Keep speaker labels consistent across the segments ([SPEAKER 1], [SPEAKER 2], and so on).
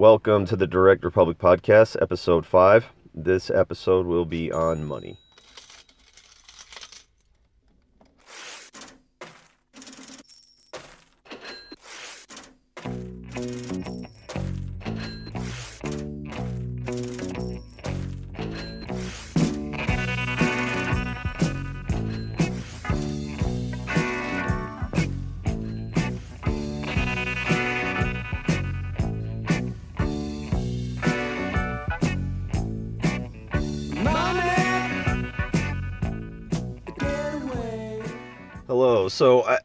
[SPEAKER 1] Welcome to the Direct Republic Podcast, episode 5. This episode will be on money.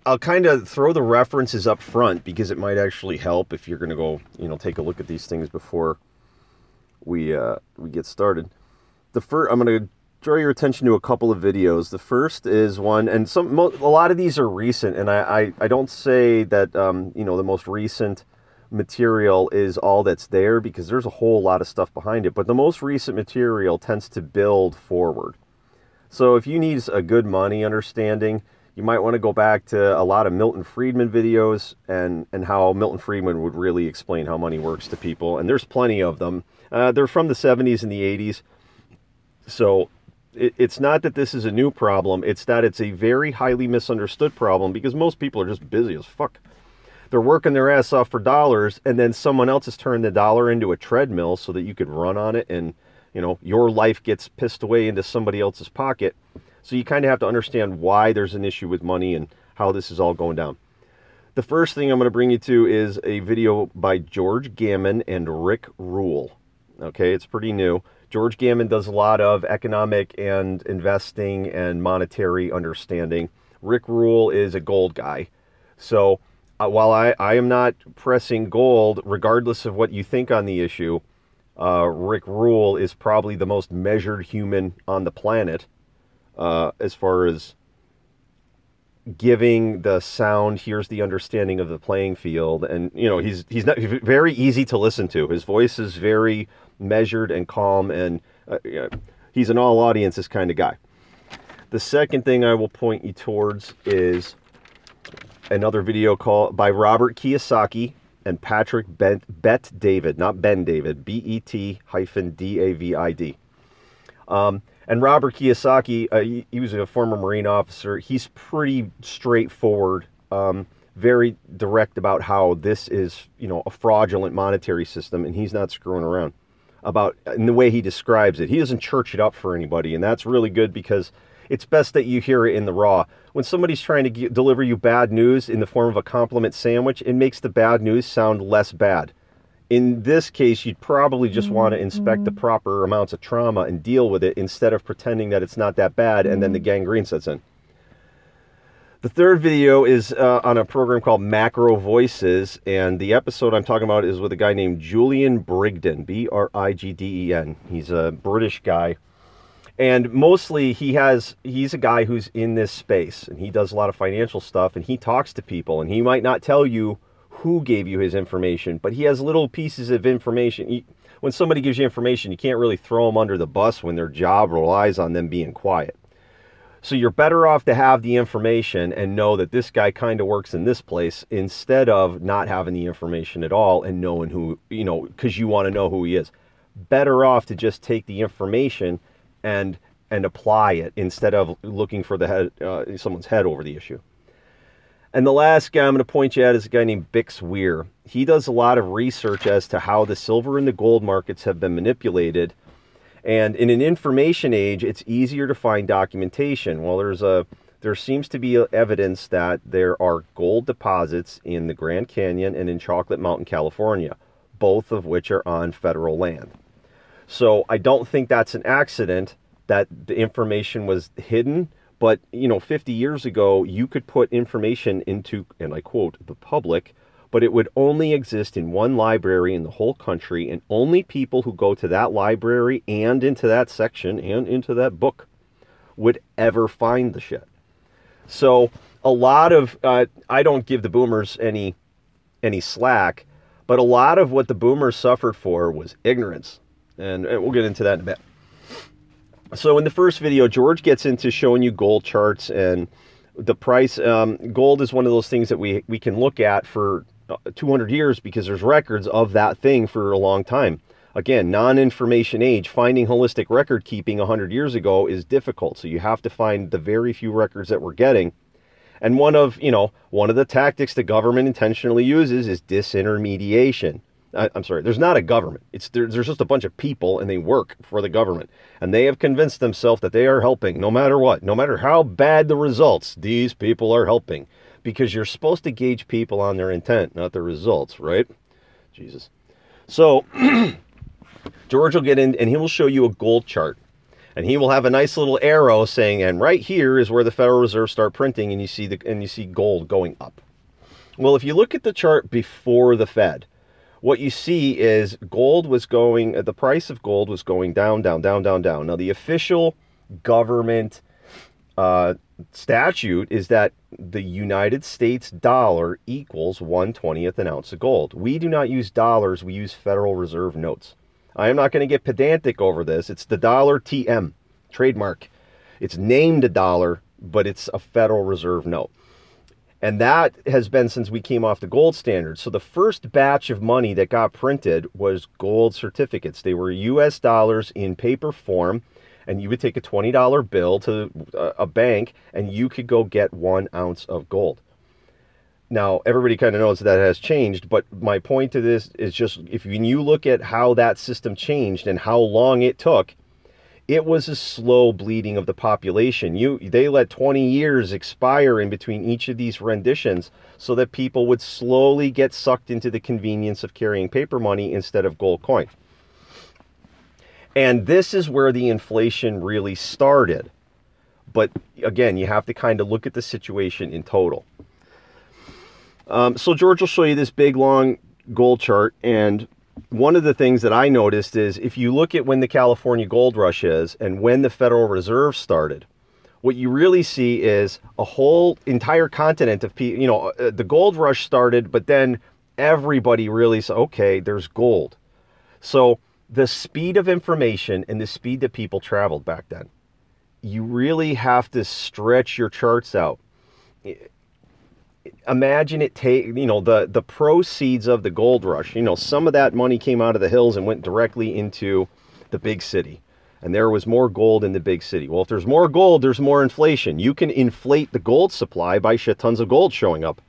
[SPEAKER 1] I'll kind of throw the references up front because it might actually help if you're going to go, you know, take a look at these things before we uh, we get started. The first, I'm going to draw your attention to a couple of videos. The first is one, and some mo- a lot of these are recent, and I I, I don't say that um, you know the most recent material is all that's there because there's a whole lot of stuff behind it, but the most recent material tends to build forward. So if you need a good money understanding you might want to go back to a lot of Milton Friedman videos and, and how Milton Friedman would really explain how money works to people. And there's plenty of them. Uh, they're from the 70s and the 80s. So it, it's not that this is a new problem, it's that it's a very highly misunderstood problem because most people are just busy as fuck. They're working their ass off for dollars, and then someone else has turned the dollar into a treadmill so that you could run on it and you know your life gets pissed away into somebody else's pocket so you kind of have to understand why there's an issue with money and how this is all going down. The first thing I'm going to bring you to is a video by George Gammon and Rick Rule. Okay, it's pretty new. George Gammon does a lot of economic and investing and monetary understanding. Rick Rule is a gold guy. So uh, while I, I am not pressing gold, regardless of what you think on the issue, uh, Rick Rule is probably the most measured human on the planet uh, as far as giving the sound here's the understanding of the playing field. And you know he's he's not he's very easy to listen to. His voice is very measured and calm and uh, he's an all audiences kind of guy. The second thing i will point you towards is another video call by robert kiyosaki and patrick bet, bet david not ben david b-e-t hyphen d-a-v-i-d um, and Robert Kiyosaki, uh, he, he, was a former Marine officer. He's pretty straightforward, um, very direct about how this is, you know, a fraudulent monetary system, and he's not screwing around about in the way he describes it. He doesn't church it up for anybody, and that's really good because it's best that you hear it in the raw. When somebody's trying to deliver you bad news in the form of a compliment sandwich, it makes the bad news sound less bad in this case, you'd probably just want to inspect the mm-hmm. proper amounts of trauma and deal with it instead of pretending that it's not that bad and then the mm-hmm. gangrene sets in. The third video is uh, on a program called Macro Voices, and the episode I'm talking about is with a guy named Julian Brigden, B R I G D E N. He's a British guy. And mostly he has he's a guy who's in this space and he does a lot of financial stuff and he talks to people and he might not tell you who gave you his information, but he has little pieces of information. He, when somebody gives you information, you can't really throw them under the bus when their job relies on them being quiet. So you're better off to have the information and know that this guy kind of works in this place instead of not having the information at all and knowing who, you know, because you want to know who he is. Better off to just take the information and and apply it instead of looking for the head, uh, someone's head over the issue. And the last guy I'm going to point you at is a guy named Bix Weir. He does a lot of research as to how the silver and the gold markets have been manipulated. And in an information age, it's easier to find documentation. Well, there's a there seems to be evidence that there are gold deposits in the Grand Canyon and in Chocolate Mountain, California, both of which are on federal land. So I don't think that's an accident that the information was hidden but, you know, 50 years ago, you could put information into, and I quote, the public, but it would only exist in one library in the whole country, and only people who go to that library and into that section and into that book would ever find the shit. So, a lot of, uh, I don't give the boomers any any slack, but a lot of what the boomers suffered for was ignorance. And, and we'll get into that in a bit. So in the first video, George gets into showing you gold charts and the price. Um, gold is one of those things that we we can look at for uh, 200 years because there's records of that thing for a long time. Again, non information age, finding holistic record keeping 100 years ago is difficult. So you have to find the very few records that we're getting. And one of, you know, one of the tactics the government intentionally uses is disintermediation. I, am sorry, there's not a government. It's there, there's just a bunch of people and they work for the government. And they have convinced themselves that they are helping no matter what, no matter how bad the results, these people are helping. Because you're supposed to gauge people on their intent, not their results, right? Jesus. So George will get in and he will show you a gold chart. And he will have a nice little arrow saying, and right here is where the Federal Reserve start printing and you see the and you see gold going up. Well, if you look at the chart before the Fed, what you see is gold was going, the price of gold was going down, down, down, down, down. Now, the official government uh, statute is that the United States dollar equals 120th an ounce of gold. We do not use dollars, we use Federal Reserve notes. I am not going to get pedantic over this. It's the dollar TM trademark. It's named a dollar, but it's a Federal Reserve note. And that has been since we came off the gold standard. So the first batch of money that got printed was gold certificates. They were US dollars in paper form. And you would take a $20 bill to uh, a bank and you could go get one ounce of gold. Now, everybody kind of knows that has changed, but my point to this is just if when you look at how that system changed and how long it took, it was a slow bleeding of the population. You they let 20 years expire in between each of these renditions so that people would slowly get sucked into the convenience of carrying paper money instead of gold coin. And this is where the inflation really started. But again, you have to kind of look at the situation in total. Um, so George will show you this big long gold chart, and one of the things that I noticed is if you look at when the California gold rush is and when the Federal Reserve started, what you really see is a whole entire continent of people. You know, uh, the gold rush started, but then everybody really said, okay, there's gold. So the speed of information and the speed that people traveled back then, you really have to stretch your charts out imagine it take you know the the proceeds of the gold rush. You know some of that money came out of the hills and went directly into the big city. And there was more gold in the big city. Well if there's more gold there's more inflation. You can inflate the gold supply by shit tons of gold showing up.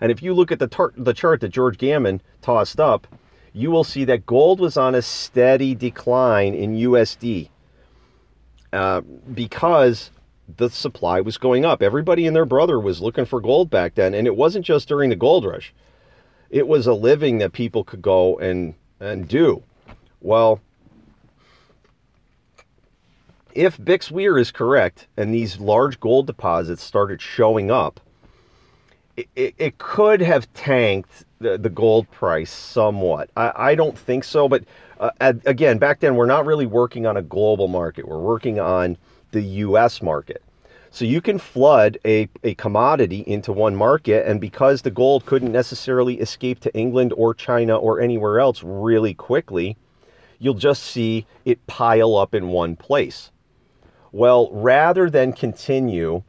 [SPEAKER 1] And if you look at the, tar- the chart that george gammon tossed up you will see that gold was on a steady decline in usd uh, because the supply was going up. Everybody and their brother was looking for gold back then, and it wasn't just during the gold rush. It was a living that people could go and and do. Well, if Bix Weir is correct and these large gold deposits started showing up, it, it, could have tanked the, the gold price somewhat. I, I don't think so, but uh, again, back then we're not really working on a global market. We're working on the US market. So you can flood a, a commodity into one market, and because the gold couldn't necessarily escape to England or China or anywhere else really quickly, you'll just see it pile up in one place. Well, rather than continue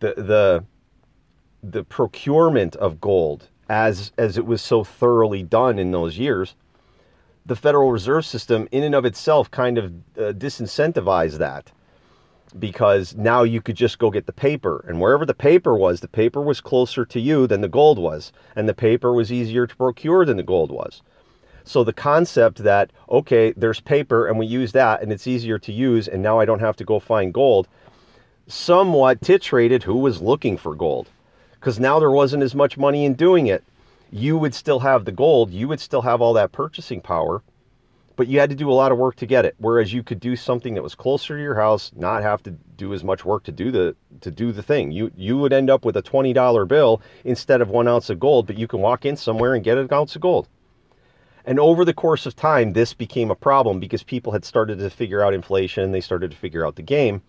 [SPEAKER 1] the the the procurement of gold as as it was so thoroughly done in those years, the Federal Reserve System, in and of itself, kind of uh, disincentivized that because now you could just go get the paper. And wherever the paper was, the paper was closer to you than the gold was. And the paper was easier to procure than the gold was. So the concept that, okay, there's paper and we use that and it's easier to use and now I don't have to go find gold, somewhat titrated who was looking for gold. Because now there wasn't as much money in doing it. You would still have the gold, you would still have all that purchasing power but you had to do a lot of work to get it. Whereas you could do something that was closer to your house, not have to do as much work to do the to do the thing. You you would end up with a twenty dollar bill instead of one ounce of gold, but you can walk in somewhere and get an ounce of gold. And over the course of time, this became a problem because people had started to figure out inflation. and They started to figure out the game.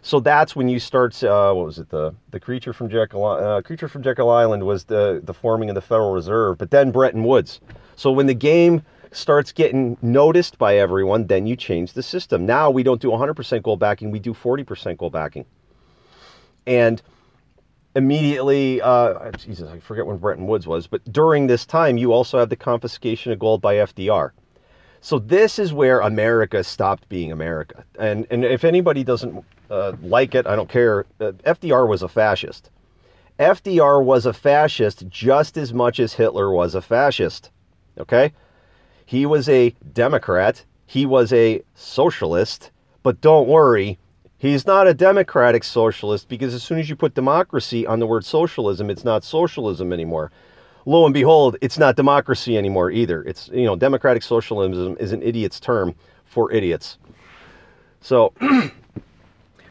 [SPEAKER 1] So that's when you start. Uh, what was it? The the creature from Jekyll uh, creature from Jekyll Island was the the forming of the Federal Reserve, but then Bretton Woods. So when the game starts getting noticed by everyone, then you change the system. Now we don't do 100% gold backing, we do 40% gold backing. And immediately, uh, Jesus, I forget when Bretton Woods was, but during this time, you also have the confiscation of gold by FDR. So this is where America stopped being America. And and if anybody doesn't uh, like it, I don't care. Uh, FDR was a fascist. FDR was a fascist just as much as Hitler was a fascist. Okay? He was a Democrat, he was a socialist, but don't worry, he's not a democratic socialist because as soon as you put democracy on the word socialism, it's not socialism anymore. Lo and behold, it's not democracy anymore either. It's, you know, democratic socialism is an idiot's term for idiots. So,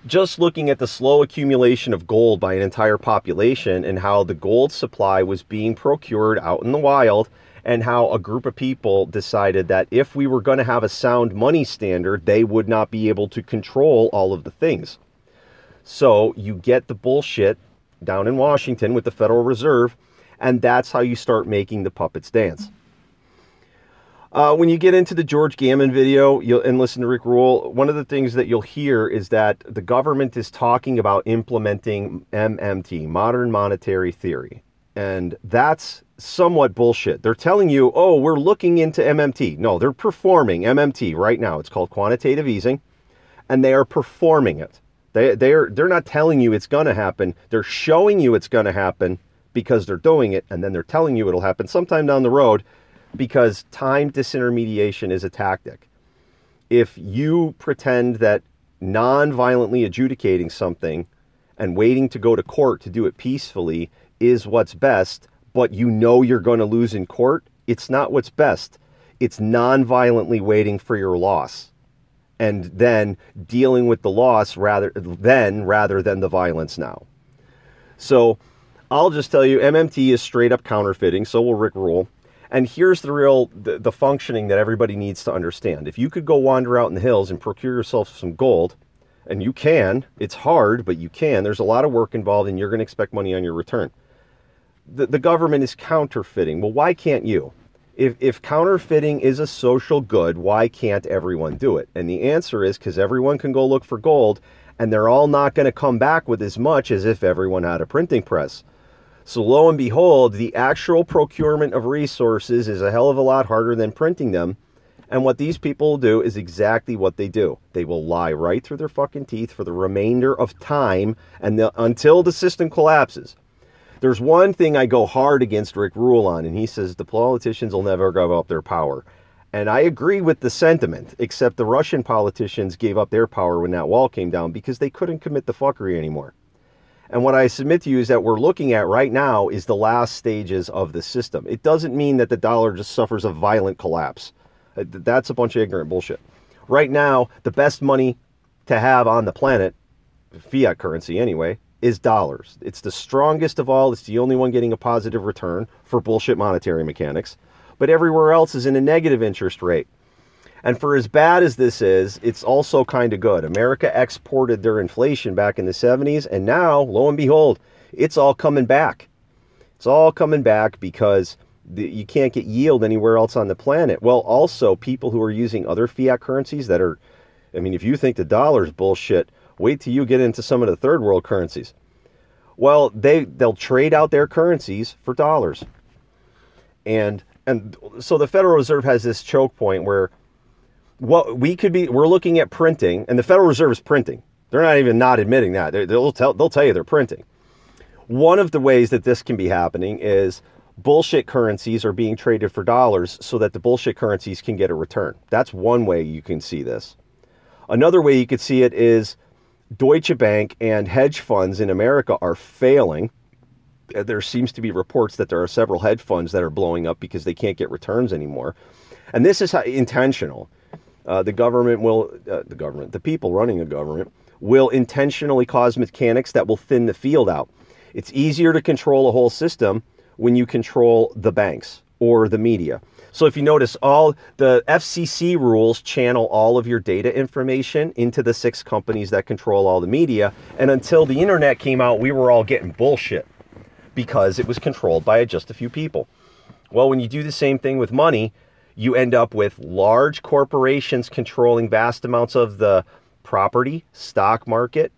[SPEAKER 1] just looking at the slow accumulation of gold by an entire population and how the gold supply was being procured out in the wild and how a group of people decided that if we were going to have a sound money standard, they would not be able to control all of the things. So you get the bullshit down in Washington with the Federal Reserve, and that's how you start making the puppets dance. Uh, when you get into the George Gammon video you'll and listen to Rick Rule, one of the things that you'll hear is that the government is talking about implementing MMT, modern monetary theory. And that's somewhat bullshit. They're telling you, oh, we're looking into MMT. No, they're performing MMT right now. It's called quantitative easing, and they are performing it. They, they're, they're not telling you it's going to happen. They're showing you it's going to happen because they're doing it, and then they're telling you it'll happen sometime down the road because time disintermediation is a tactic. If you pretend that non violently adjudicating something and waiting to go to court to do it peacefully is what's best, but you know you're going to lose in court, it's not what's best. It's non violently waiting for your loss and then dealing with the loss rather then rather than the violence now. So I'll just tell you MMT is straight up counterfeiting, so will Rick Rule. And here's the real the, the, functioning that everybody needs to understand. If you could go wander out in the hills and procure yourself some gold, and you can, it's hard, but you can. There's a lot of work involved, and you're going to expect money on your return. The, the government is counterfeiting. Well, why can't you? If, if counterfeiting is a social good, why can't everyone do it? And the answer is because everyone can go look for gold, and they're all not going to come back with as much as if everyone had a printing press. So lo and behold, the actual procurement of resources is a hell of a lot harder than printing them. And what these people will do is exactly what they do. They will lie right through their fucking teeth for the remainder of time and until the system collapses. There's one thing I go hard against Rick Rule on, and he says the politicians will never give up their power. And I agree with the sentiment, except the Russian politicians gave up their power when that wall came down because they couldn't commit the fuckery anymore. And what I submit to you is that we're looking at right now is the last stages of the system. It doesn't mean that the dollar just suffers a violent collapse. Uh, that's a bunch of ignorant bullshit. Right now, the best money to have on the planet, fiat currency anyway, is dollars. It's the strongest of all. It's the only one getting a positive return for bullshit monetary mechanics. But everywhere else is in a negative interest rate. And for as bad as this is, it's also kind of good. America exported their inflation back in the 70s, and now, lo and behold, it's all coming back. It's all coming back because the, you can't get yield anywhere else on the planet. Well, also, people who are using other fiat currencies that are, I mean, if you think the dollar's bullshit, wait till you get into some of the third world currencies. Well, they they'll trade out their currencies for dollars. And and so the Federal Reserve has this choke point where what we could be we're looking at printing and the federal reserve is printing. They're not even not admitting that. They will tell they'll tell you they're printing. One of the ways that this can be happening is bullshit currencies are being traded for dollars so that the bullshit currencies can get a return. That's one way you can see this. Another way you could see it is deutsche bank and hedge funds in america are failing there seems to be reports that there are several hedge funds that are blowing up because they can't get returns anymore and this is how, intentional uh, the government will, uh, the government, the people running the government will intentionally cause mechanics that will thin the field out. It's easier to control a whole system when you control the banks or the media. So if you notice, all the FCC rules channel all of your data information into the six companies that control all the media. And until the internet came out, we were all getting bullshit because it was controlled by just a few people. Well, when you do the same thing with money, you end up with large corporations controlling vast amounts of the property, stock market,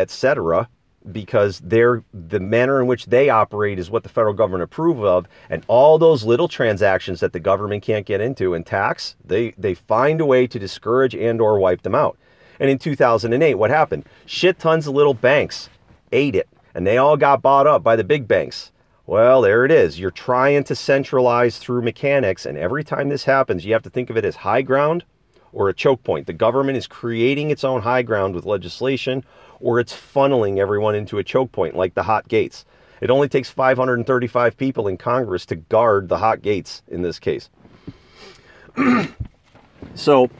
[SPEAKER 1] etc. because they're the manner in which they operate is what the federal government approve of and all those little transactions that the government can't get into and tax they they find a way to discourage and or wipe them out. And in 2008 what happened? Shit tons of little banks ate it and they all got bought up by the big banks. Well there it is. You're trying to centralize through mechanics and every time this happens you have to think of it as high ground or a choke point. The government is creating its own high ground with legislation or it's funneling everyone into a choke point like the hot gates. It only takes 535 people in Congress to guard the hot gates in this case. so,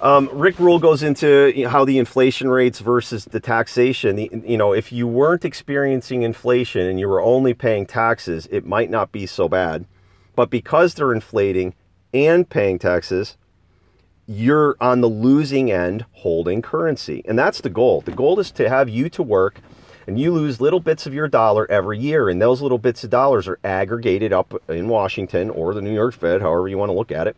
[SPEAKER 1] um, Rick Rule goes into how the inflation rates versus the taxation. The, you know, if you weren't experiencing inflation and you were only paying taxes, it might not be so bad. But because they're inflating and paying taxes, you're on the losing end holding currency. And that's the goal. The goal is to have you to work and you lose little bits of your dollar every year. And those little bits of dollars are aggregated up in Washington or the New York Fed, however you want to look at it.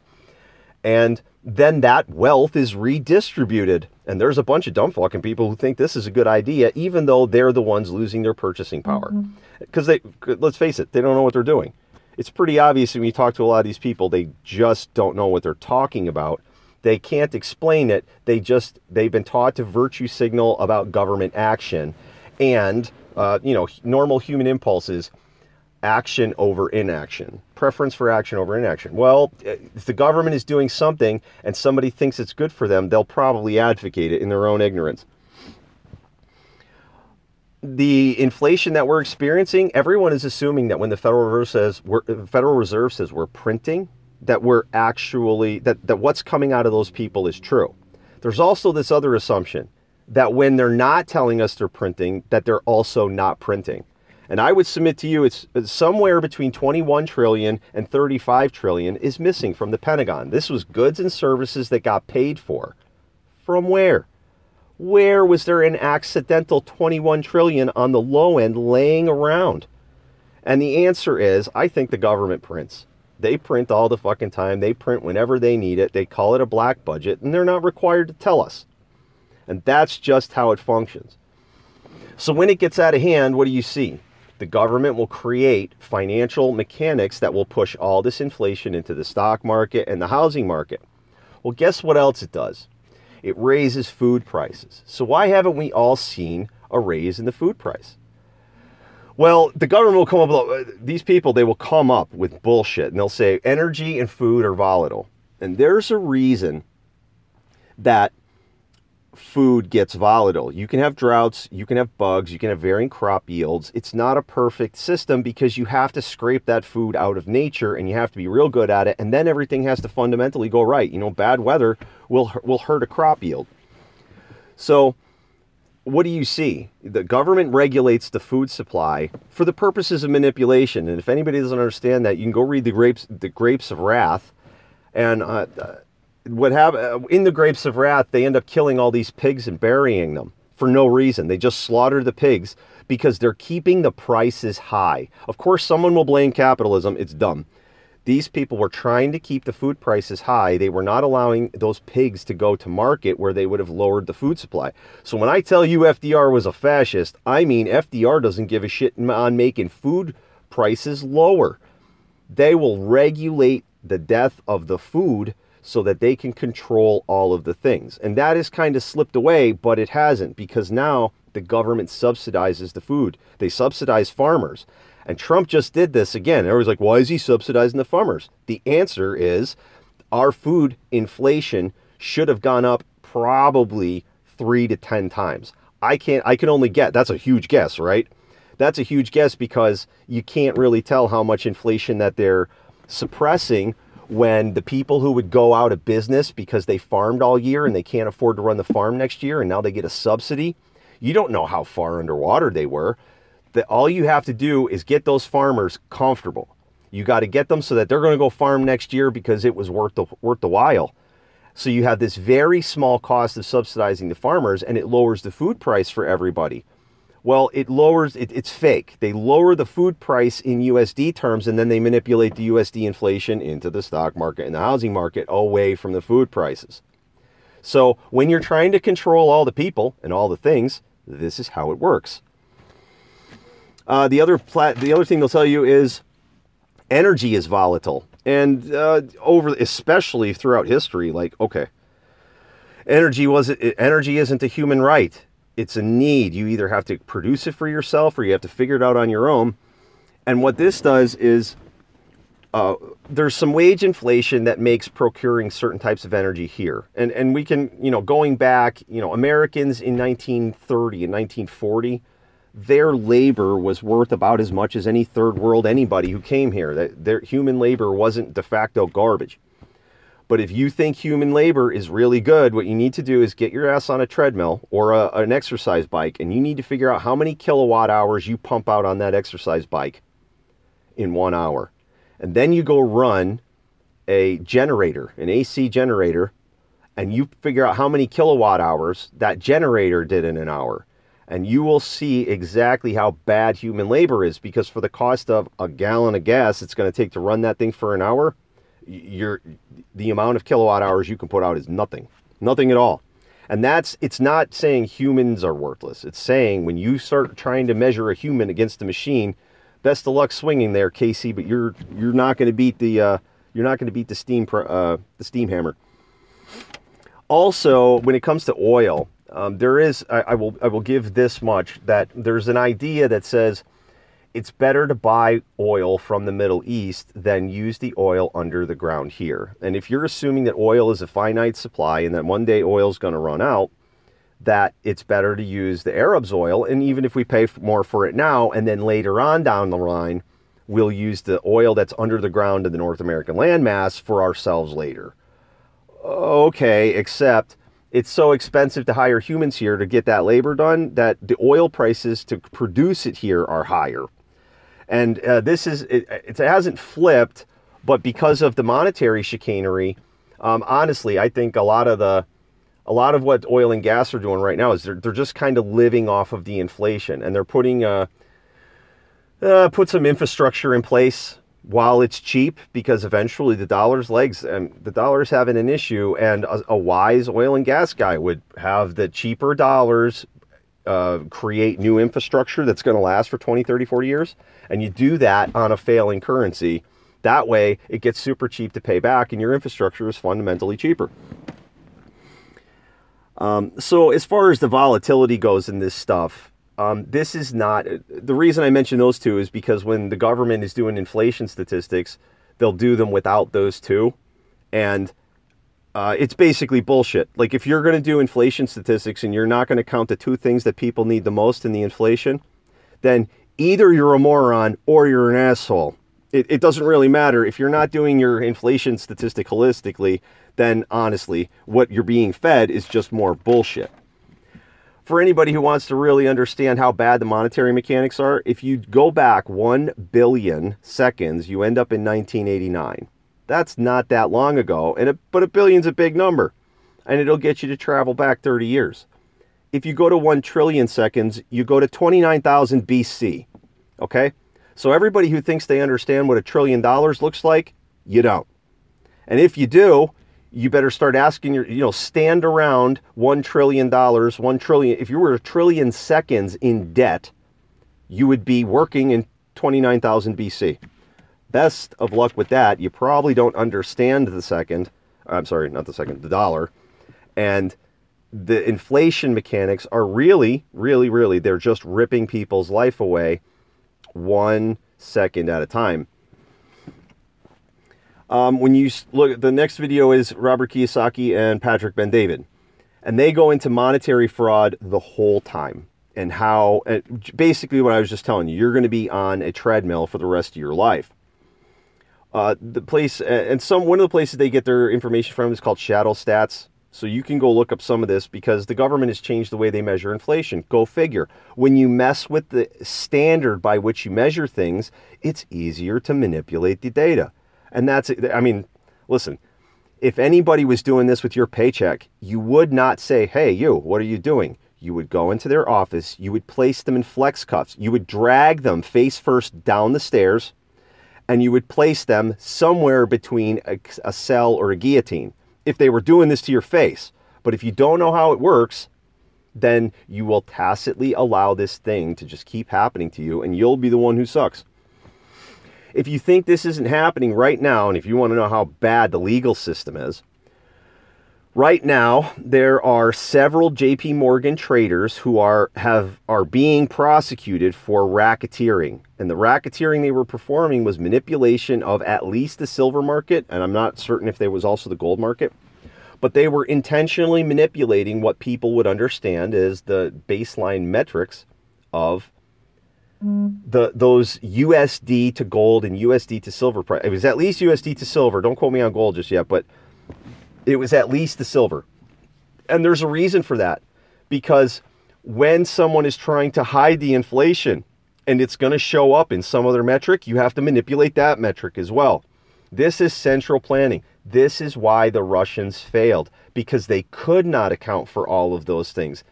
[SPEAKER 1] And then that wealth is redistributed. And there's a bunch of dumb fucking people who think this is a good idea, even though they're the ones losing their purchasing power. Because mm-hmm. they, let's face it, they don't know what they're doing. It's pretty obvious when you talk to a lot of these people, they just don't know what they're talking about they can't explain it. They just they've been taught to virtue signal about government action, and uh, you know normal human impulses, action over inaction, preference for action over inaction. Well, if the government is doing something and somebody thinks it's good for them, they'll probably advocate it in their own ignorance. The inflation that we're experiencing, everyone is assuming that when the Federal Reserve says Federal Reserve says we're printing, that we're actually that, that what's coming out of those people is true. There's also this other assumption that when they're not telling us they're printing, that they're also not printing. And I would submit to you it's somewhere between 21 trillion and 35 trillion is missing from the Pentagon. This was goods and services that got paid for. From where? Where was there an accidental 21 trillion on the low end laying around? And the answer is I think the government prints. They print all the fucking time. They print whenever they need it. They call it a black budget, and they're not required to tell us. And that's just how it functions. So when it gets out of hand, what do you see? The government will create financial mechanics that will push all this inflation into the stock market and the housing market. Well, guess what else it does? It raises food prices. So why haven't we all seen a raise in the food price? Well, the government will come up with these people, they will come up with bullshit and they'll say energy and food are volatile. And there's a reason that food gets volatile. You can have droughts, you can have bugs, you can have varying crop yields. It's not a perfect system because you have to scrape that food out of nature and you have to be real good at it and then everything has to fundamentally go right. You know, bad weather will will hurt a crop yield. So, what do you see? The government regulates the food supply for the purposes of manipulation. And if anybody doesn't understand that, you can go read the grapes, the grapes of wrath. And uh, uh what happened uh, in the grapes of wrath, they end up killing all these pigs and burying them for no reason. They just slaughter the pigs because they're keeping the prices high. Of course, someone will blame capitalism. It's dumb. These people were trying to keep the food prices high. They were not allowing those pigs to go to market where they would have lowered the food supply. So when I tell you FDR was a fascist, I mean FDR doesn't give a shit on making food prices lower. They will regulate the death of the food so that they can control all of the things. And that has kind of slipped away, but it hasn't because now the government subsidizes the food. They subsidize farmers. And Trump just did this again. Everybody's like, why is he subsidizing the farmers? The answer is our food inflation should have gone up probably three to 10 times. I can't, I can only get, that's a huge guess, right? That's a huge guess because you can't really tell how much inflation that they're suppressing when the people who would go out of business because they farmed all year and they can't afford to run the farm next year and now they get a subsidy, you don't know how far underwater they were that all you have to do is get those farmers comfortable. You got to get them so that they're going to go farm next year because it was worth the worth the while. So you have this very small cost of subsidizing the farmers and it lowers the food price for everybody. Well, it lowers it, it's fake. They lower the food price in USD terms and then they manipulate the USD inflation into the stock market and the housing market away from the food prices. So, when you're trying to control all the people and all the things, this is how it works. Uh, the other plat- the other thing they'll tell you is energy is volatile, and uh, over especially throughout history, like okay, energy was energy isn't a human right; it's a need. You either have to produce it for yourself, or you have to figure it out on your own. And what this does is uh, there's some wage inflation that makes procuring certain types of energy here. And, and we can, you know, going back, you know, Americans in 1930 and 1940, their labor was worth about as much as any third world anybody who came here. That their human labor wasn't de facto garbage. But if you think human labor is really good, what you need to do is get your ass on a treadmill or a, an exercise bike, and you need to figure out how many kilowatt hours you pump out on that exercise bike in one hour and then you go run a generator, an AC generator, and you figure out how many kilowatt hours that generator did in an hour. And you will see exactly how bad human labor is because for the cost of a gallon of gas it's going to take to run that thing for an hour, the amount of kilowatt hours you can put out is nothing. Nothing at all. And that's it's not saying humans are worthless. It's saying when you start trying to measure a human against a machine, best of luck swinging there, Casey. But you're you're not going to beat the uh, you're not going to beat the steam uh, the steam hammer. Also, when it comes to oil, um, there is I, I will I will give this much that there's an idea that says it's better to buy oil from the Middle East than use the oil under the ground here. And if you're assuming that oil is a finite supply and that one day oil is going to run out, that it's better to use the Arabs oil. And even if we pay more for it now, and then later on down the line, we'll use the oil that's under the ground in the North American landmass for ourselves later. Okay, except it's so expensive to hire humans here to get that labor done that the oil prices to produce it here are higher. And uh, this is, it, it, hasn't flipped, but because of the monetary chicanery, um, honestly, I think a lot of the, a lot of what oil and gas are doing right now is they're, they're just kind of living off of the inflation and they're putting uh, uh, put some infrastructure in place while it's cheap because eventually the dollar's legs and the dollar's having an issue and a, a wise oil and gas guy would have the cheaper dollars uh, create new infrastructure that's going to last for 20 30 40 years and you do that on a failing currency. That way it gets super cheap to pay back and your infrastructure is fundamentally cheaper. Um, so as far as the volatility goes in this stuff, um, this is not the reason I mention those two is because when the government is doing inflation statistics, they'll do them without those two, and uh, it's basically bullshit. Like if you're going to do inflation statistics and you're not going to count the two things that people need the most in the inflation, then either you're a moron or you're an asshole. It, it doesn't really matter if you're not doing your inflation statistic holistically then honestly, what you're being fed is just more bullshit. For anybody who wants to really understand how bad the monetary mechanics are, if you go back 1 billion seconds, you end up in 1989. That's not that long ago, and a, but a billion's a big number, and it'll get you to travel back 30 years. If you go to 1 trillion seconds, you go to 29,000 BC. Okay? So everybody who thinks they understand what a trillion dollars looks like, you don't. And if you do, you better start asking your, you know, stand around $1 trillion, 1 trillion. If you were a trillion seconds in debt, you would be working in 29,000 BC. Best of luck with that. You probably don't understand the second. I'm sorry, not the second, the dollar. And the inflation mechanics are really, really, really, they're just ripping people's life away one second at a time. Um, when you look, the next video is Robert Kiyosaki and Patrick Ben David, and they go into monetary fraud the whole time and how, and basically what I was just telling you, you're going to be on a treadmill for the rest of your life. Uh, the place and some one of the places they get their information from is called Shadow Stats. So you can go look up some of this because the government has changed the way they measure inflation. Go figure. When you mess with the standard by which you measure things, it's easier to manipulate the data. And that's, I mean, listen, if anybody was doing this with your paycheck, you would not say, hey, you, what are you doing? You would go into their office, you would place them in flex cuffs, you would drag them face first down the stairs, and you would place them somewhere between a, a cell or a guillotine if they were doing this to your face. But if you don't know how it works, then you will tacitly allow this thing to just keep happening to you and you'll be the one who sucks. If you think this isn't happening right now, and if you want to know how bad the legal system is, right now there are several JP Morgan traders who are have are being prosecuted for racketeering. And the racketeering they were performing was manipulation of at least the silver market, and I'm not certain if there was also the gold market but they were intentionally manipulating what people would understand as the baseline metrics of the those USD to gold and USD to silver price. It was at least USD to silver. Don't quote me on gold just yet, but it was at least the silver. And there's a reason for that because when someone is trying to hide the inflation and it's going to show up in some other metric, you have to manipulate that metric as well. This is central planning. This is why the Russians failed because they could not account for all of those things.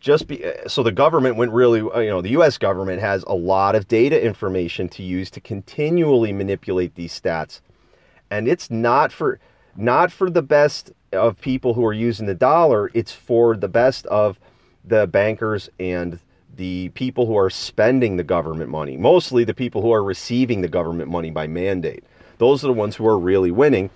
[SPEAKER 1] Just be, uh, so the government went really, uh, you know, the US government has a lot of data information to use to continually manipulate these stats. And it's not for not for the best of people who are using the dollar, it's for the best of the bankers and the people who are spending the government money, mostly the people who are receiving the government money by mandate. Those are the ones who are really winning.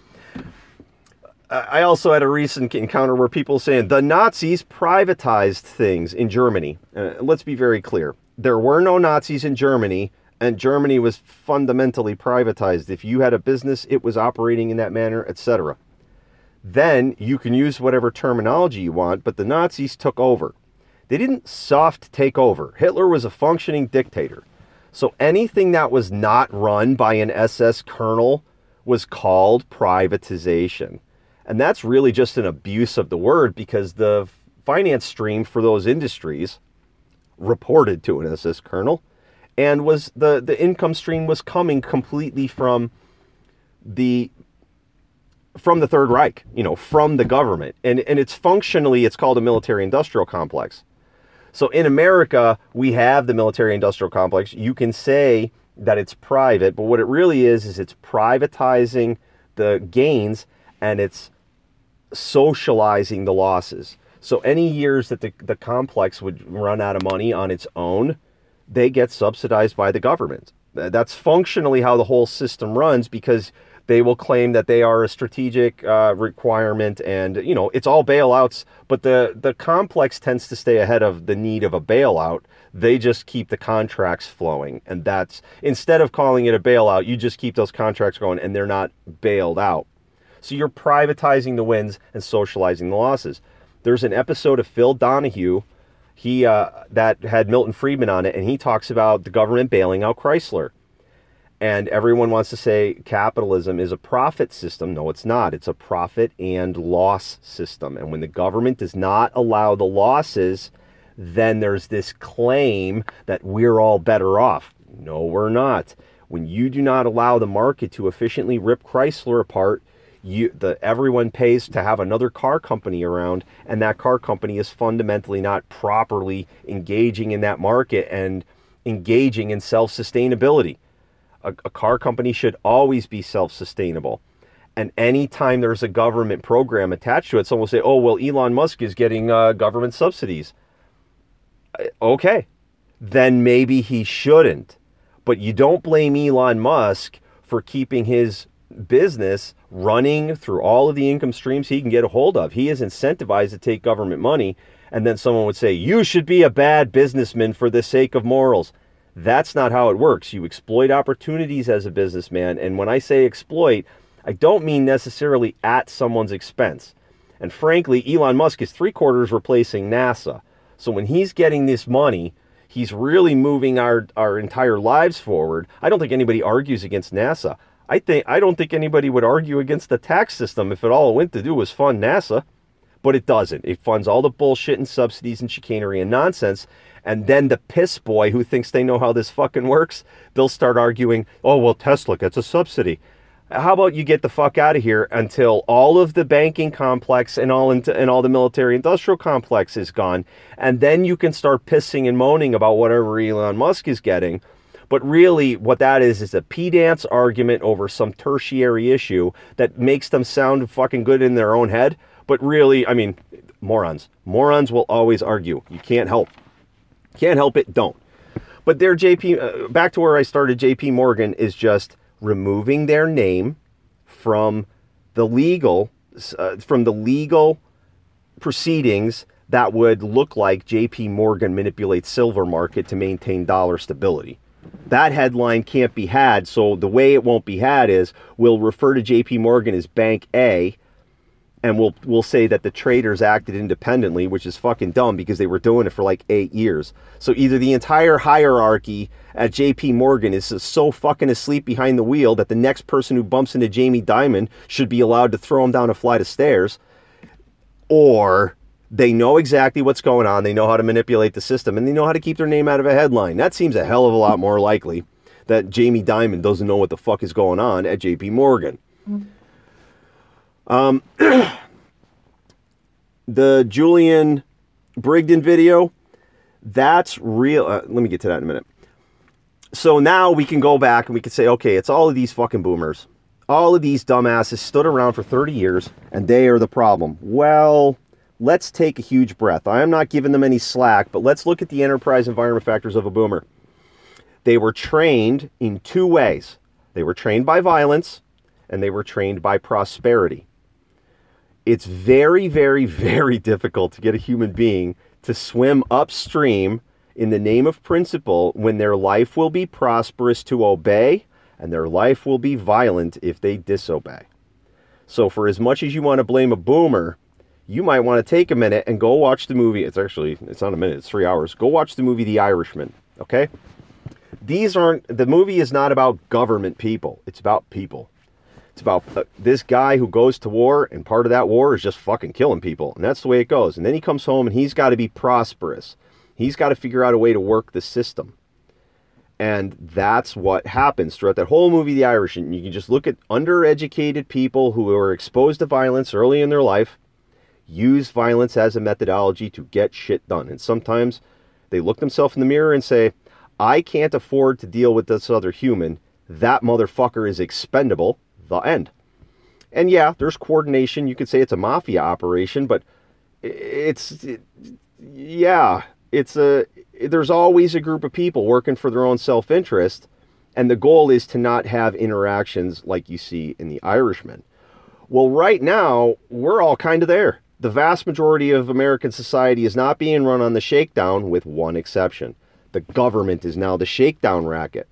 [SPEAKER 1] I also had a recent encounter where people saying the Nazis privatized things in Germany. Uh, let's be very clear. There were no Nazis in Germany, and Germany was fundamentally privatized. If you had a business, it was operating in that manner, etc. Then you can use whatever terminology you want, but the Nazis took over. They didn't soft take over. Hitler was a functioning dictator. So anything that was not run by an SS colonel was called privatization. And that's really just an abuse of the word because the finance stream for those industries reported to an SS colonel and was the, the income stream was coming completely from the from the Third Reich, you know, from the government. And and it's functionally it's called a military industrial complex. So in America, we have the military industrial complex. You can say that it's private, but what it really is is it's privatizing the gains and it's socializing the losses. So any years that the, the complex would run out of money on its own, they get subsidized by the government. That's functionally how the whole system runs because they will claim that they are a strategic uh, requirement, and you know it's all bailouts. But the the complex tends to stay ahead of the need of a bailout. They just keep the contracts flowing, and that's instead of calling it a bailout, you just keep those contracts going, and they're not bailed out. So you're privatizing the wins and socializing the losses. There's an episode of Phil Donahue he uh, that had Milton Friedman on it, and he talks about the government bailing out Chrysler. And everyone wants to say capitalism is a profit system. No, it's not. It's a profit and loss system. And when the government does not allow the losses, then there's this claim that we're all better off. No, we're not. When you do not allow the market to efficiently rip Chrysler apart, you the everyone pays to have another car company around and that car company is fundamentally not properly engaging in that market and engaging in self-sustainability a, a car company should always be self sustainable. And anytime there's a government program attached to it, someone will say, oh, well, Elon Musk is getting uh, government subsidies. Uh, okay, then maybe he shouldn't. But you don't blame Elon Musk for keeping his business running through all of the income streams he can get a hold of. He is incentivized to take government money. And then someone would say, You should be a bad businessman for the sake of morals. That's not how it works. You exploit opportunities as a businessman. And when I say exploit, I don't mean necessarily at someone's expense. And frankly, Elon Musk is three quarters replacing NASA. So when he's getting this money, he's really moving our, our entire lives forward. I don't think anybody argues against NASA. I think I don't think anybody would argue against the tax system if it all it went to do was fund NASA. But it doesn't. It funds all the bullshit and subsidies and chicanery and nonsense. And then the piss boy who thinks they know how this fucking works, they'll start arguing, oh, well, Tesla gets a subsidy. How about you get the fuck out of here until all of the banking complex and all into, and all the military industrial complex is gone, and then you can start pissing and moaning about whatever Elon Musk is getting. But really, what that is is a pedant's argument over some tertiary issue that makes them sound fucking good in their own head. But really, I mean, morons. Morons will always argue. You can't help. Can't help it. Don't. But their JP, uh, back to where I started. JP Morgan is just removing their name from the legal, uh, from the legal proceedings that would look like JP Morgan manipulates silver market to maintain dollar stability. That headline can't be had. So the way it won't be had is we'll refer to JP Morgan as Bank A and we'll we'll say that the traders acted independently, which is fucking dumb because they were doing it for like 8 years. So either the entire hierarchy at JP Morgan is so fucking asleep behind the wheel that the next person who bumps into Jamie Dimon should be allowed to throw him down a flight of stairs or they know exactly what's going on. They know how to manipulate the system and they know how to keep their name out of a headline. That seems a hell of a lot more likely that Jamie Dimon doesn't know what the fuck is going on at JP Morgan. Um, the Julian Brigden video, that's real. Uh, let me get to that in a minute. So now we can go back and we can say, okay, it's all of these fucking boomers. All of these dumbasses stood around for 30 years and they are the problem. Well, let's take a huge breath. I am not giving them any slack, but let's look at the enterprise environment factors of a boomer. They were trained in two ways they were trained by violence and they were trained by prosperity. It's very, very, very difficult to get a human being to swim upstream in the name of principle when their life will be prosperous to obey and their life will be violent if they disobey. So, for as much as you want to blame a boomer, you might want to take a minute and go watch the movie. It's actually, it's not a minute, it's three hours. Go watch the movie The Irishman, okay? These aren't, the movie is not about government people, it's about people. It's about uh, this guy who goes to war, and part of that war is just fucking killing people. And that's the way it goes. And then he comes home and he's got to be prosperous. He's got to figure out a way to work the system. And that's what happens throughout that whole movie, The Irishman. You can just look at undereducated people who are exposed to violence early in their life use violence as a methodology to get shit done. And sometimes they look themselves in the mirror and say, I can't afford to deal with this other human. That motherfucker is expendable. The end. And yeah, there's coordination. You could say it's a mafia operation, but it's, it, yeah, it's a, there's always a group of people working for their own self interest. And the goal is to not have interactions like you see in The Irishman. Well, right now, we're all kind of there the vast majority of American society is not being run on the shakedown, with one exception. The government is now the shakedown racket.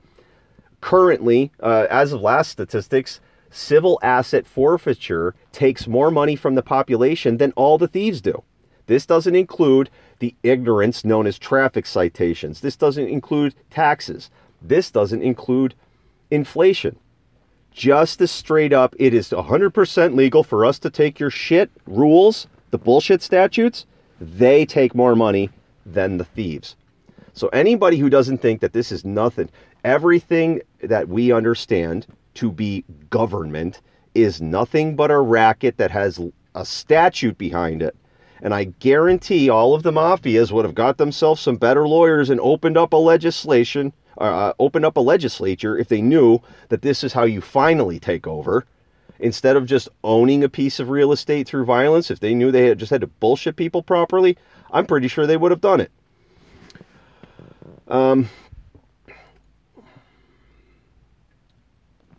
[SPEAKER 1] Currently, uh, as of last statistics, civil asset forfeiture takes more money from the population than all the thieves do. This doesn't include the ignorance known as traffic citations. This doesn't include taxes. This doesn't include inflation. Just as straight up, it is 100% legal for us to take your shit rules the bullshit statutes, they take more money than the thieves. So anybody who doesn't think that this is nothing, everything that we understand to be government is nothing but a racket that has a statute behind it. And I guarantee all of the mafias would have got themselves some better lawyers and opened up a legislation, uh, uh opened up a legislature if they knew that this is how you finally take over instead of just owning a piece of real estate through violence, if they knew they had just had to bullshit people properly, I'm pretty sure they would have done it. Um,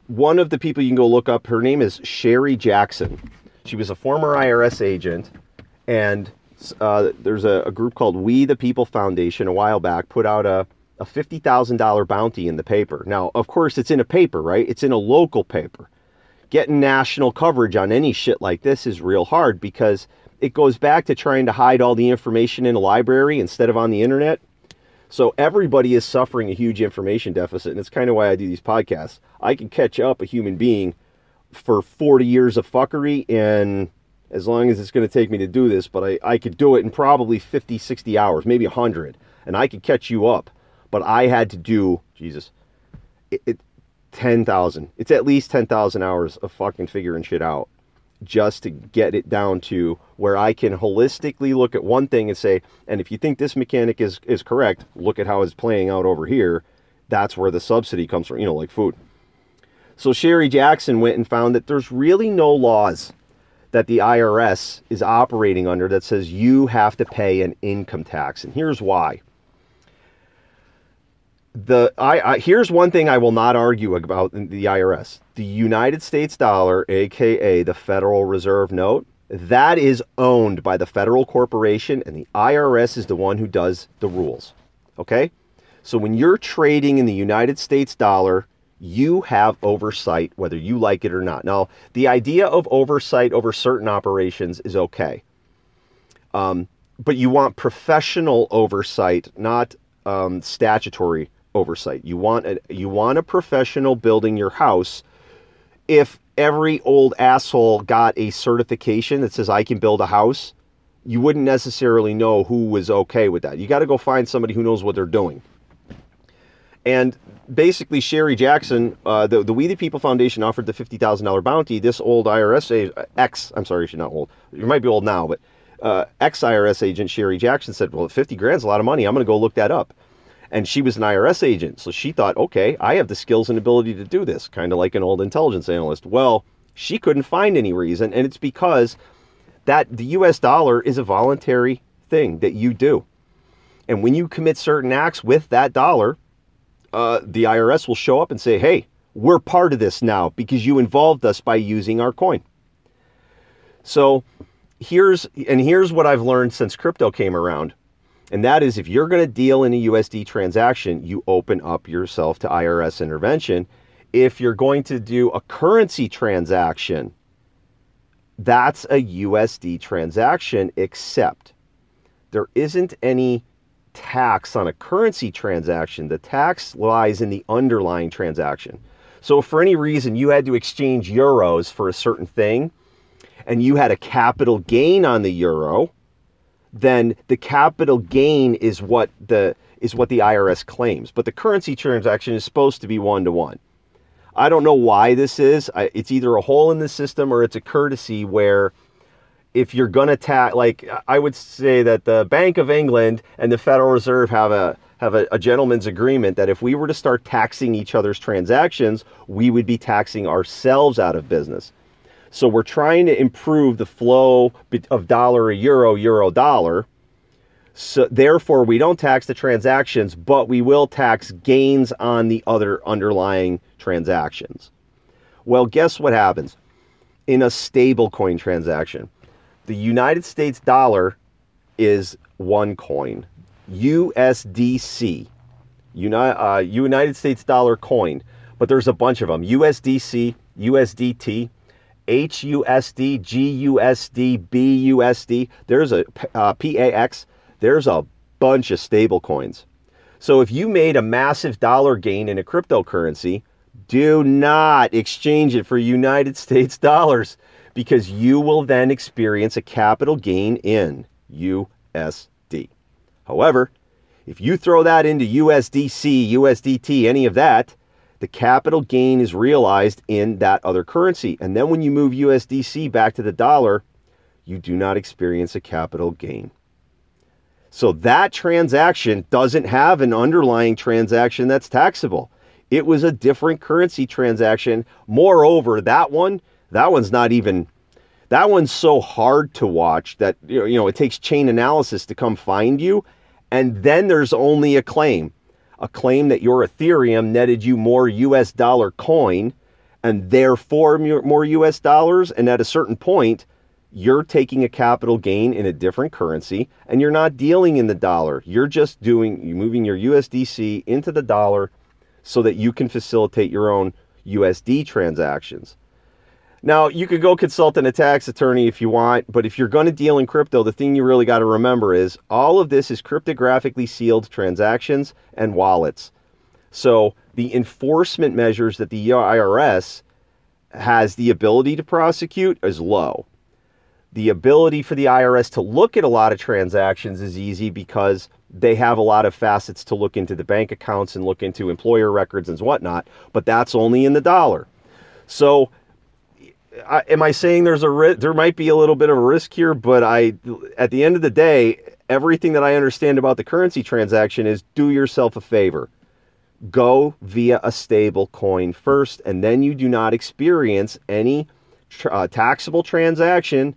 [SPEAKER 1] one of the people you can go look up, her name is Sherry Jackson. She was a former IRS agent, and uh, there's a, a, group called We the People Foundation a while back put out a, a $50,000 bounty in the paper. Now, of course, it's in a paper, right? It's in a local paper getting national coverage on any shit like this is real hard because it goes back to trying to hide all the information in a library instead of on the internet. So everybody is suffering a huge information deficit, and it's kind of why I do these podcasts. I can catch up a human being for 40 years of fuckery and as long as it's going to take me to do this, but I, I could do it in probably 50, 60 hours, maybe 100, and I could catch you up. But I had to do, Jesus, it, it 10,000. It's at least 10,000 hours of fucking figuring shit out just to get it down to where I can holistically look at one thing and say, and if you think this mechanic is, is correct, look at how it's playing out over here. That's where the subsidy comes from, you know, like food. So Sherry Jackson went and found that there's really no laws that the IRS is operating under that says you have to pay an income tax. And here's why. The I, I here's one thing I will not argue about the IRS. The United States dollar, aka the Federal Reserve note, that is owned by the federal corporation and the IRS is the one who does the rules. Okay? So when you're trading in the United States dollar, you have oversight whether you like it or not. Now, the idea of oversight over certain operations is okay. Um, but you want professional oversight, not um, statutory oversight. You want a, you want a professional building your house. If every old asshole got a certification that says I can build a house, you wouldn't necessarily know who was okay with that. You got to go find somebody who knows what they're doing. And basically, Sherry Jackson, uh, the, the We the People Foundation offered the $50,000 bounty. This old IRS ex, I'm sorry, she's not old. You might be old now, but uh, ex IRS agent Sherry Jackson said, Well, 50 grand's a lot of money. I'm going to go look that up. And she was an IRS agent. So she thought, okay, I have the skills and ability to do this, kind of like an old intelligence analyst. Well, she couldn't find any reason. And it's because that the US dollar is a voluntary thing that you do. And when you commit certain acts with that dollar, uh, the IRS will show up and say, hey, we're part of this now because you involved us by using our coin. So here's and here's what I've learned since crypto came around. And that is if you're going to deal in a USD transaction, you open up yourself to IRS intervention. If you're going to do a currency transaction, that's a USD transaction, except there isn't any tax on a currency transaction, the tax lies in the underlying transaction. So, if for any reason you had to exchange euros for a certain thing and you had a capital gain on the euro, then the capital gain is what the is what the IRS claims. But the currency transaction is supposed to be one to one. I don't know why this is. It's either a hole in the system or it's a courtesy where if you're going to tax, like I would say that the Bank of England and the Federal Reserve have a have a, a, gentleman's agreement that if we were to start taxing each other's transactions, we would be taxing ourselves out of business. So we're trying to improve the flow of dollar a euro, euro dollar. So therefore, we don't tax the transactions, but we will tax gains on the other underlying transactions. Well, guess what happens in a stable coin transaction? the United States dollar is one coin, USDC, uh, United States dollar coin, but there's a bunch of them USDC, USDT, HUSD, GUSD, BUSD. There's a uh, PAX. There's a bunch of stable coins. So if you made a massive dollar gain in a cryptocurrency, do not exchange it for United States dollars because you will then experience a capital gain in USD. However, if you throw that into USDC, USDT, any of that, the capital gain is realized in that other currency. And then when you move USDC back to the dollar, you do not experience a capital gain. So that transaction doesn't have an underlying transaction that's taxable. It was a different currency transaction. Moreover, that one that one's not even that one's so hard to watch that you know it takes chain analysis to come find you and then there's only a claim a claim that your ethereum netted you more us dollar coin and therefore more us dollars and at a certain point you're taking a capital gain in a different currency and you're not dealing in the dollar. You're just doing you're moving your usdc into the dollar so that you can facilitate your own usd transactions now, you could go consult an tax attorney if you want, but if you're going to deal in crypto, the thing you really got to remember is all of this is cryptographically sealed transactions and wallets. So the enforcement measures that the IRS has the ability to prosecute is low. The ability for the IRS to look at a lot of transactions is easy because they have a lot of facets to look into the bank accounts and look into employer records and whatnot, but that's only in the dollar. So I, am I saying there's a ri- there might be a little bit of a risk here, but I at the end of the day, everything that I understand about the currency transaction is do yourself a favor. Go via a stable coin first, and then you do not experience any tr- uh, taxable transaction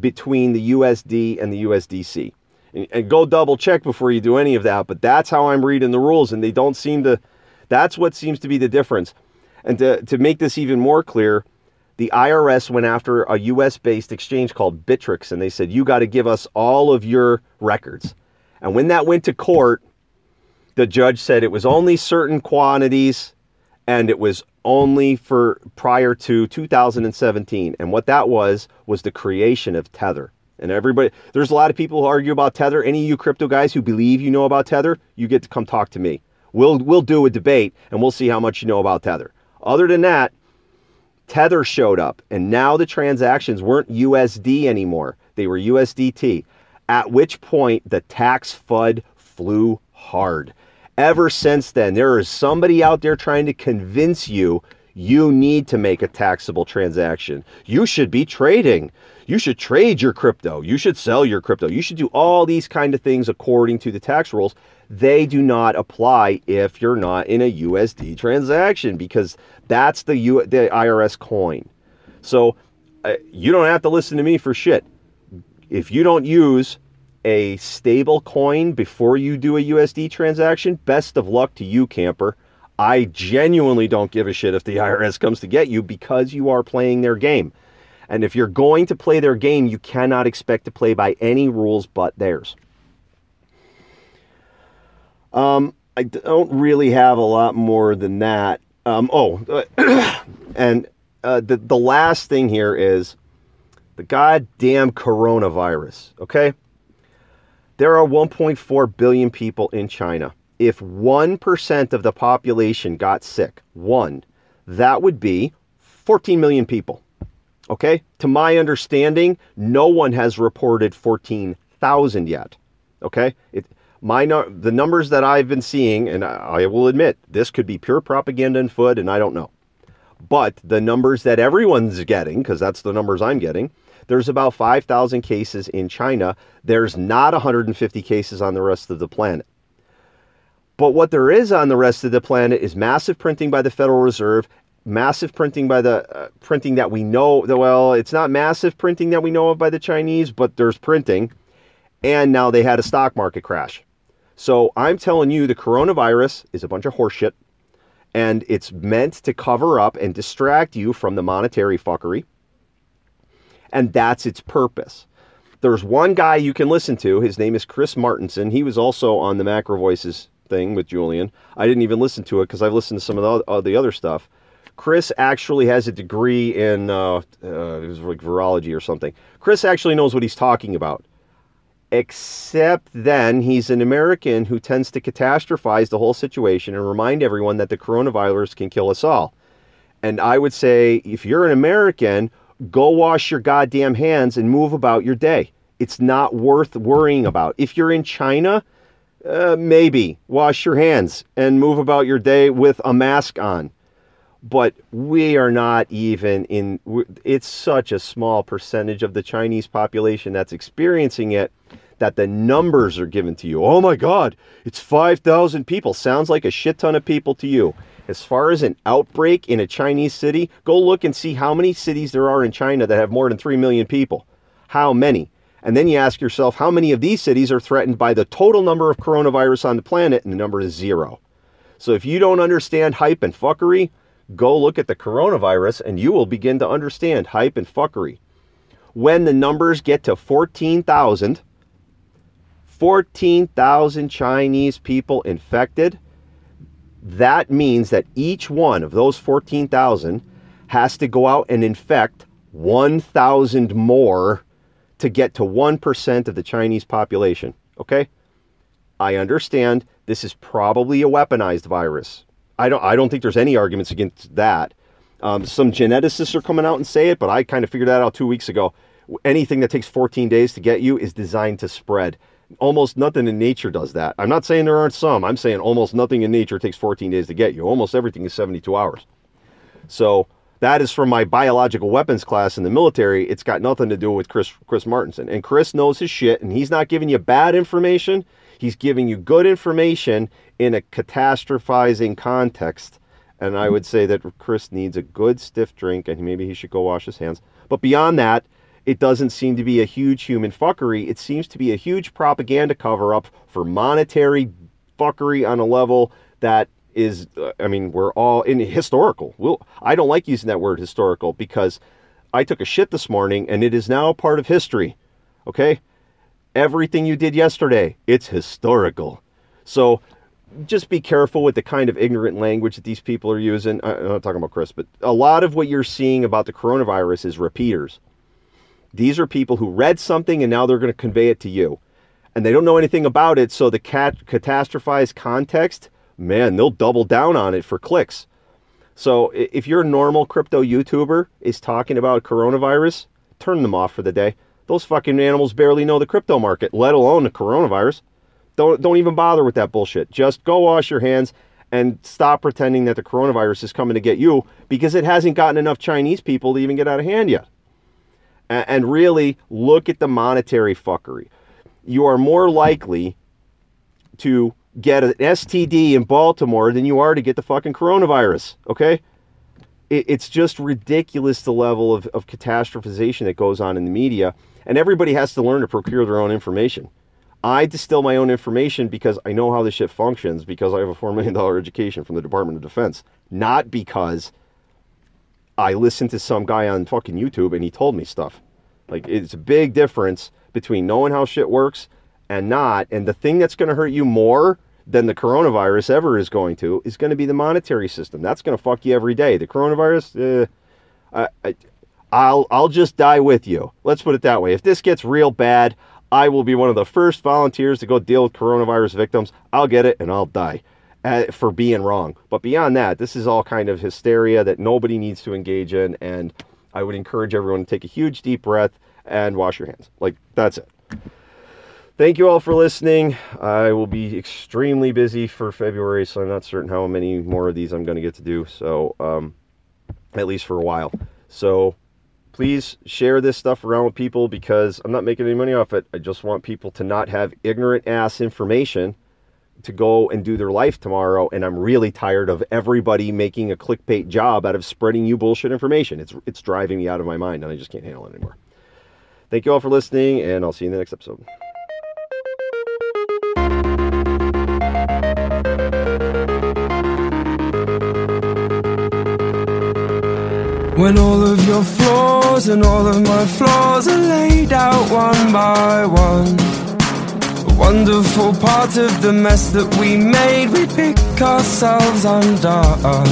[SPEAKER 1] between the USD and the USDC. And, and go double check before you do any of that, but that's how I'm reading the rules, and they don't seem to, that's what seems to be the difference. And to, to make this even more clear, the IRS went after a US based exchange called Bittrex and they said, You got to give us all of your records. And when that went to court, the judge said it was only certain quantities and it was only for prior to 2017. And what that was, was the creation of Tether. And everybody, there's a lot of people who argue about Tether. Any of you crypto guys who believe you know about Tether, you get to come talk to me. We'll, we'll do a debate and we'll see how much you know about Tether. Other than that, Tether showed up, and now the transactions weren't USD anymore. They were USDT, at which point the tax FUD flew hard. Ever since then, there is somebody out there trying to convince you you need to make a taxable transaction. You should be trading. You should trade your crypto. You should sell your crypto. You should do all these kind of things according to the tax rules. They do not apply if you're not in a USD transaction because that's the U- the IRS coin. So uh, you don't have to listen to me for shit. If you don't use a stable coin before you do a USD transaction, best of luck to you, camper. I genuinely don't give a shit if the IRS comes to get you because you are playing their game. And if you're going to play their game, you cannot expect to play by any rules but theirs. Um, I don't really have a lot more than that. Um, oh, and uh, the the last thing here is the goddamn coronavirus. Okay, there are 1.4 billion people in China. If one percent of the population got sick, one, that would be 14 million people. Okay, to my understanding, no one has reported 14,000 yet. Okay, it my the numbers that I've been seeing, and I will admit this could be pure propaganda and FUD, and I don't know. But the numbers that everyone's getting, because that's the numbers I'm getting, there's about 5,000 cases in China. There's not 150 cases on the rest of the planet. But what there is on the rest of the planet is massive printing by the Federal Reserve, massive printing by the uh, printing that we know. Well, it's not massive printing that we know of by the Chinese, but there's printing. And now they had a stock market crash. So I'm telling you, the coronavirus is a bunch of horseshit, and it's meant to cover up and distract you from the monetary fuckery. And that's its purpose. There's one guy you can listen to. His name is Chris Martenson. He was also on the Macro Voices thing with Julian. I didn't even listen to it because I've listened to some of the, uh, the, other stuff. Chris actually has a degree in uh, uh, it was like virology or something. Chris actually knows what he's talking about except then he's an American who tends to catastrophize the whole situation and remind everyone that the coronavirus can kill us all. And I would say, if you're an American, go wash your goddamn hands and move about your day. It's not worth worrying about. If you're in China, uh, maybe wash your hands and move about your day with a mask on. But we are not even in, it's such a small percentage of the Chinese population that's experiencing it that the numbers are given to you. Oh my God, it's 5,000 people. Sounds like a shit ton of people to you. As far as an outbreak in a Chinese city, go look and see how many cities there are in China that have more than 3 million people. How many? And then you ask yourself, how many of these cities are threatened by the total number of coronavirus on the planet? And the number is zero. So if you don't understand hype and fuckery, go look at the coronavirus and you will begin to understand hype and fuckery. When the numbers get to 14,000, 14,000 Chinese people infected, that means that each one of those 14,000 has to go out and infect 1,000 more to get to 1% of the Chinese population. Okay? I understand this is probably a weaponized virus. I don't, I don't think there's any arguments against that. Um, some geneticists are coming out and say it, but I kind of figured that out two weeks ago. Anything that takes 14 days to get you is designed to spread almost nothing in nature does that. I'm not saying there aren't some. I'm saying almost nothing in nature takes 14 days to get you. Almost everything is 72 hours. So that is from my biological weapons class in the military. It's got nothing to do with Chris Chris Martenson. And Chris knows his shit, and he's not giving you bad information. He's giving you good information in a catastrophizing context and I would say that Chris needs a good stiff drink, and maybe he should go wash his hands. But beyond that, it doesn't seem to be a huge human fuckery. It seems to be a huge propaganda cover up for monetary fuckery on a level that is, uh, I mean, we're all in historical. We'll, I don't like using that word historical because I took a shit this morning and it is now part of history. Okay? Everything you did yesterday, it's historical. So just be careful with the kind of ignorant language that these people are using. I'm not talking about Chris, but a lot of what you're seeing about the coronavirus is repeaters. These are people who read something and now they're going to convey it to you. And they don't know anything about it, so the cat- catastrophized context, man, they'll double down on it for clicks. So if your normal crypto YouTuber is talking about coronavirus, turn them off for the day. Those fucking animals barely know the crypto market, let alone the coronavirus. Don't don't even bother with that bullshit. Just go wash your hands and stop pretending that the coronavirus is coming to get you because it hasn't gotten enough Chinese people to even get out of hand yet. And, really look at the monetary fuckery. You are more likely to get an STD in Baltimore than you are to get the fucking coronavirus. Okay? It, it's just ridiculous the level of, of catastrophization that goes on in the media. And everybody has to learn to procure their own information. I distill my own information because I know how this shit functions because I have a $4 million education from the Department of Defense, not because I listened to some guy on fucking YouTube and he told me stuff. Like, it's a big difference between knowing how shit works and not. And the thing that's going to hurt you more than the coronavirus ever is going to is going to be the monetary system. That's going to fuck you every day. The coronavirus, eh, I, I, I'll I'll just die with you. Let's put it that way. If this gets real bad, I will be one of the first volunteers to go deal with coronavirus victims. I'll get it and I'll die uh, for being wrong. But beyond that, this is all kind of hysteria that nobody needs to engage in. And I would encourage everyone to take a huge deep breath and wash your hands. Like, that's it. Thank you all for listening. I will be extremely busy for February, so I'm not certain how many more of these I'm going to get to do. So, um, at least for a while. So, please share this stuff around with people because I'm not making any money off it. I just want people to not have ignorant ass information to go and do their life tomorrow. And I'm really tired of everybody making a clickbait job out of spreading you bullshit information. It's it's driving me out of my mind, and I just can't handle it anymore. Thank you all for listening, and I'll see you in the next episode.
[SPEAKER 2] When all of your flaws and all of my flaws are laid out one by one. Wonderful part of the mess that we made. We pick ourselves undone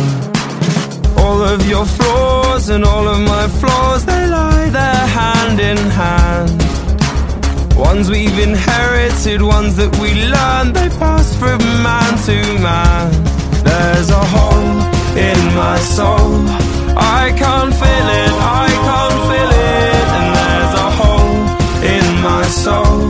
[SPEAKER 2] All of your flaws and all of my flaws. They lie there hand in hand. Ones we've inherited, ones that we learned They pass from man to man. There's a hole in my soul. I can't fill it, I can't fill it. And there's a hole in my soul.